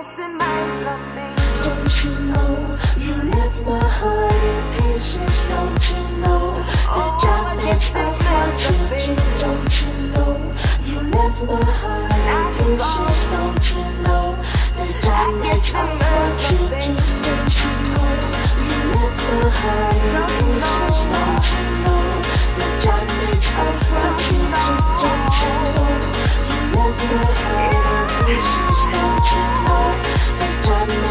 missing might nothing. Don't you know you left my heart in pieces? Don't you know the oh, I'm missing nothing? Don't you know you left my heart in pieces? Don't you know that I'm missing nothing? Don't you know you left my heart in pieces? Don't you know the damage I've done? Don't you know you left my heart in pieces?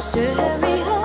supposed to hurry home.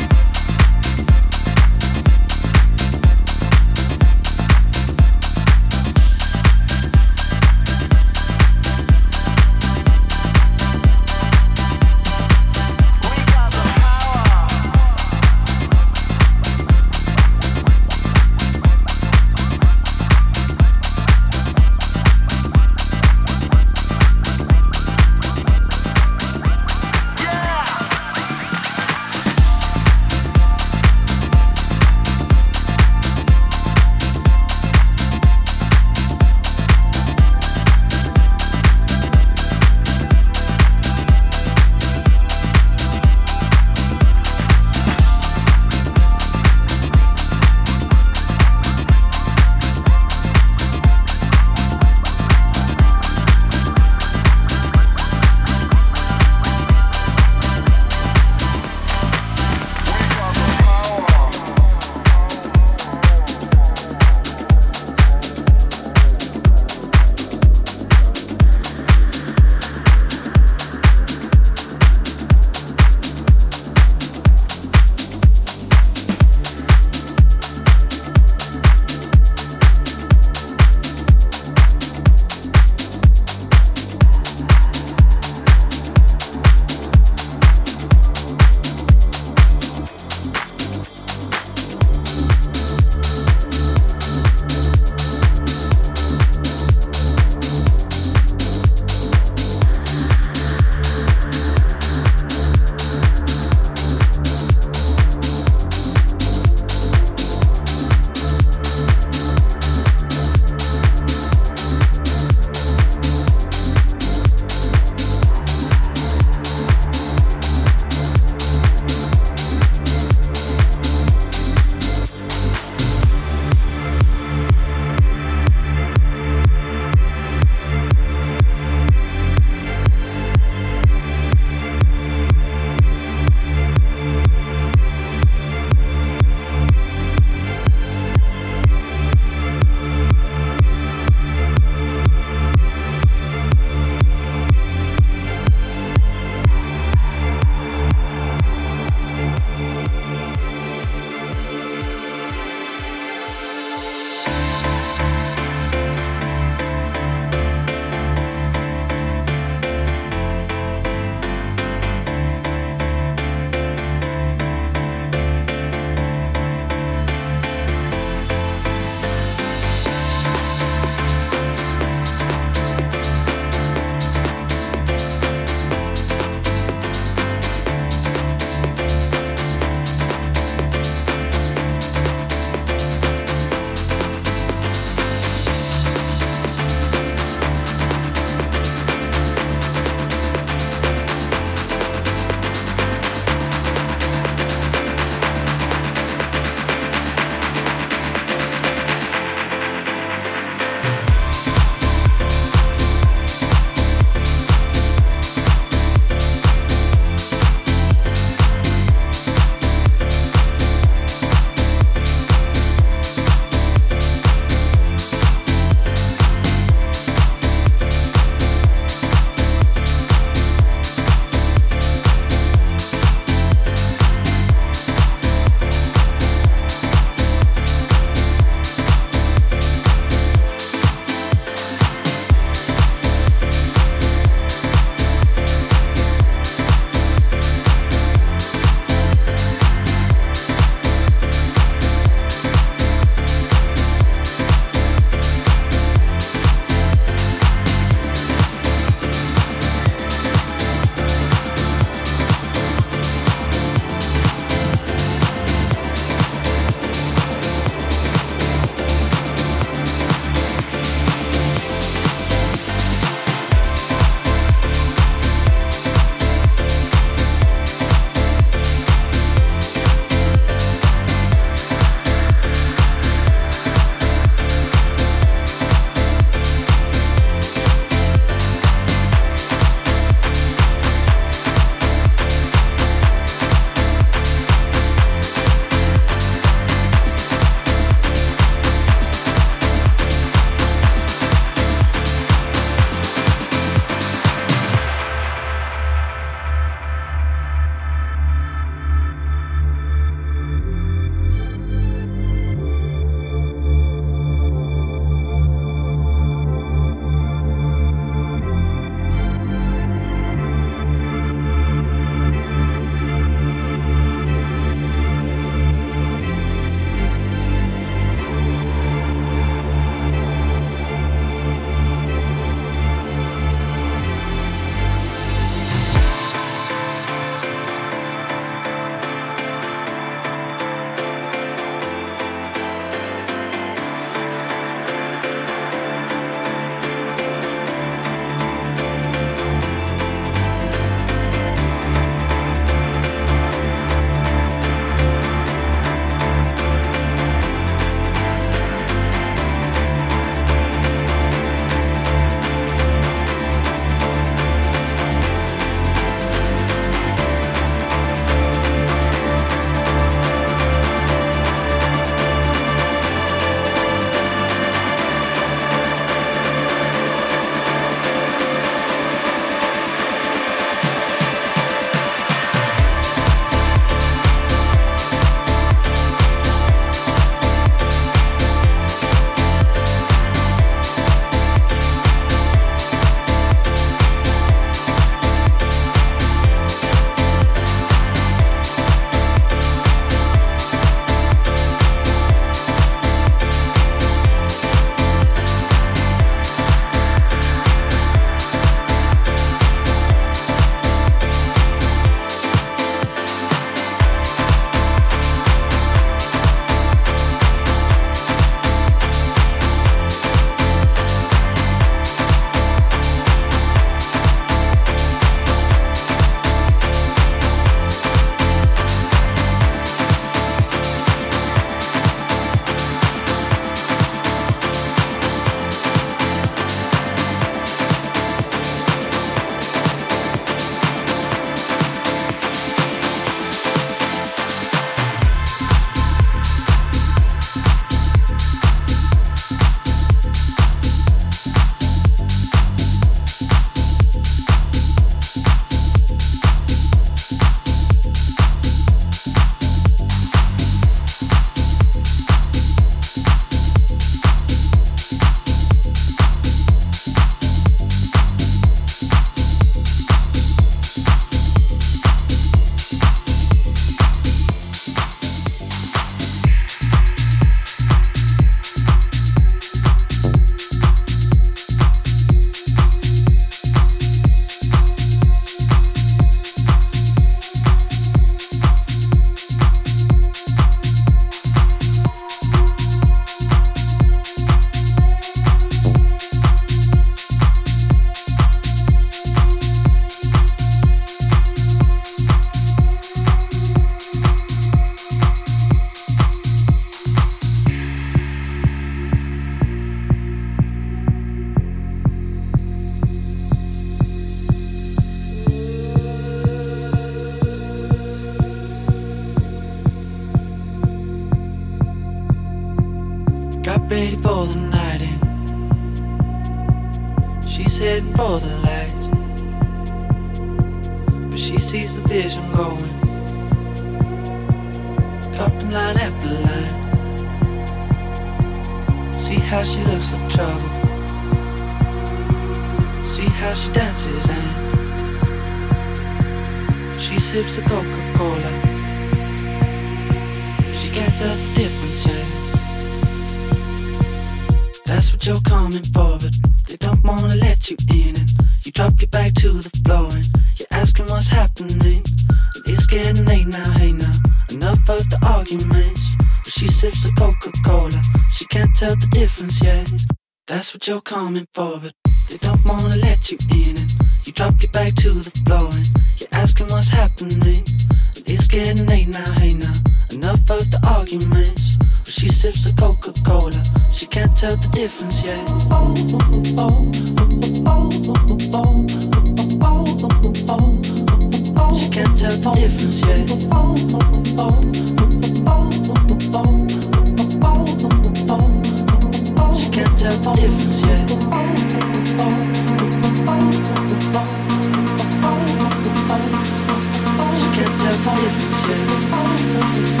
Difference yet.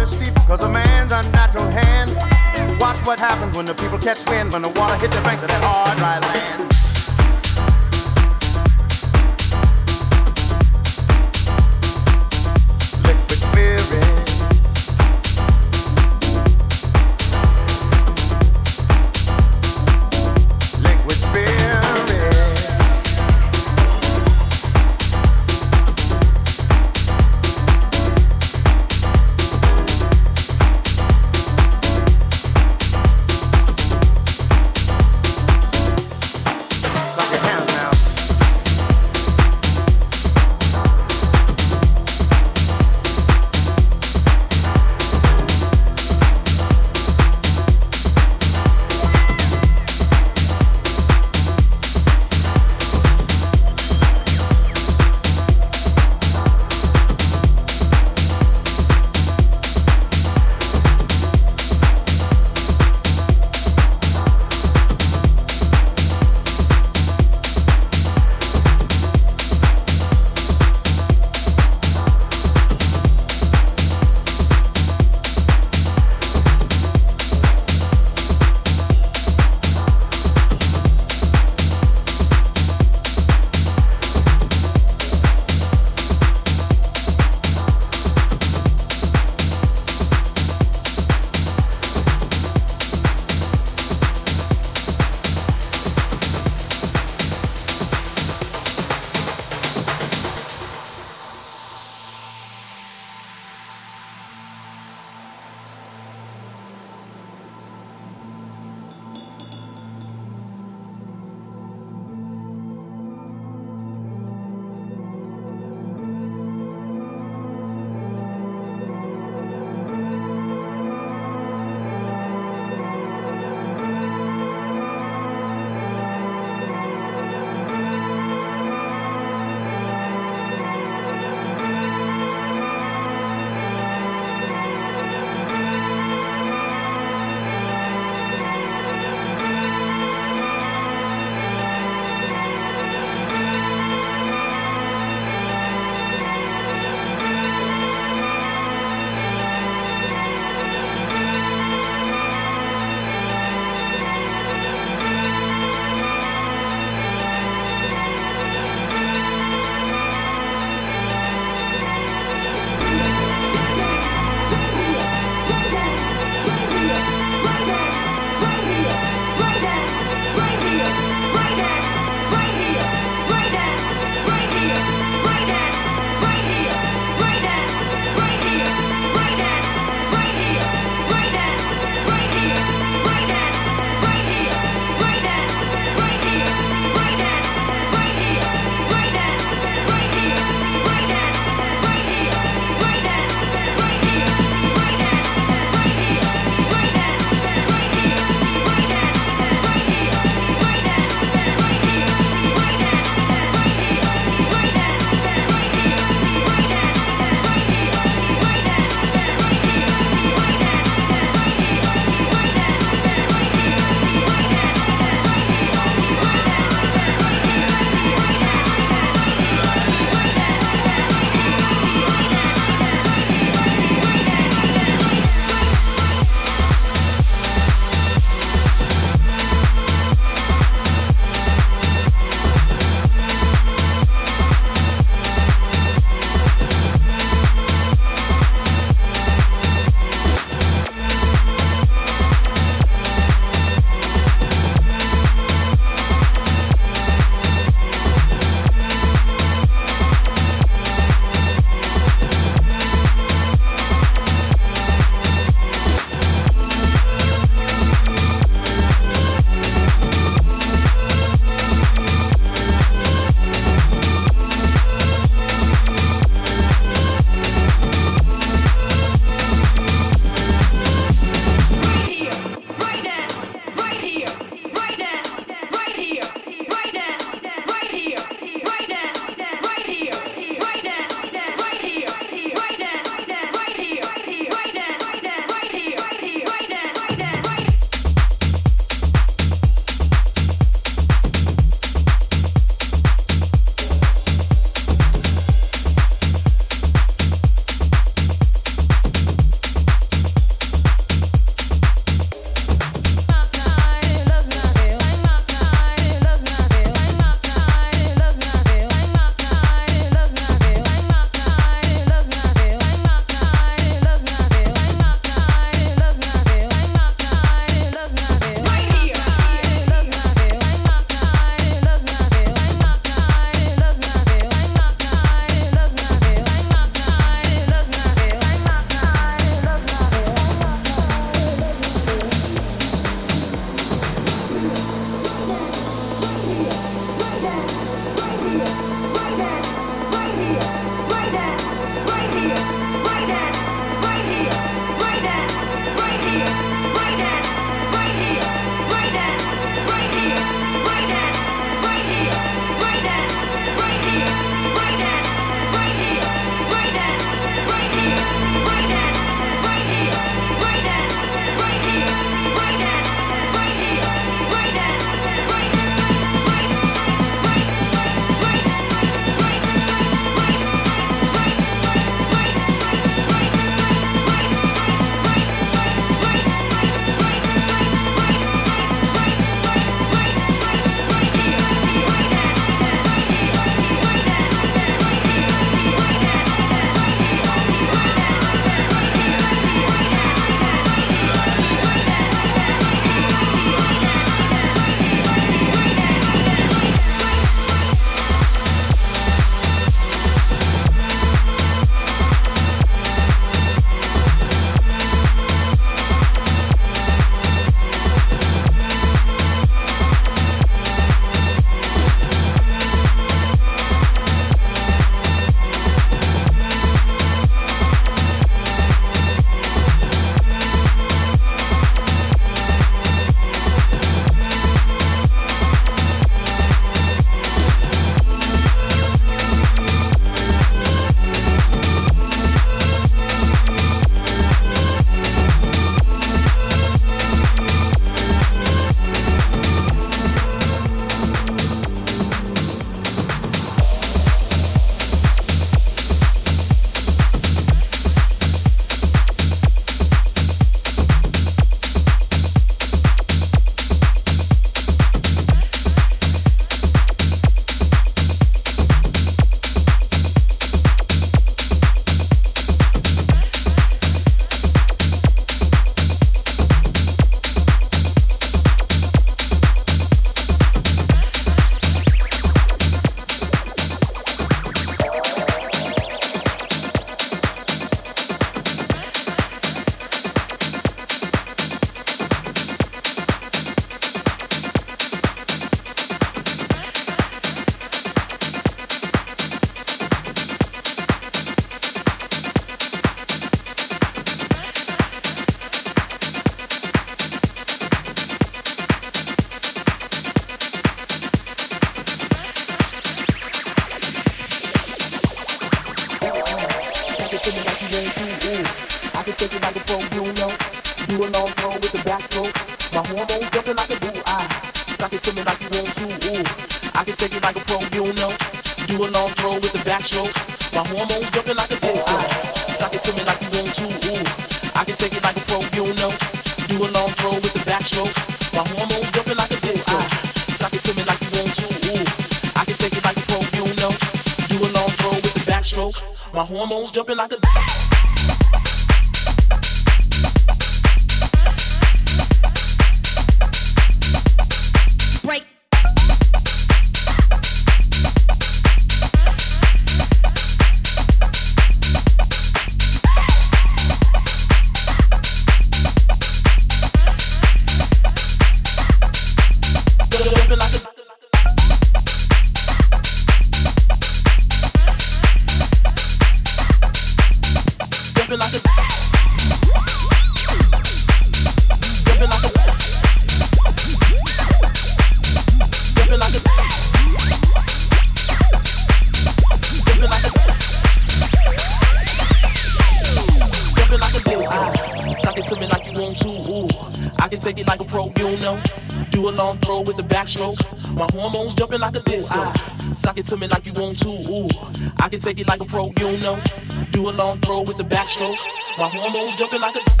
Backstroke. My hormones jumping like a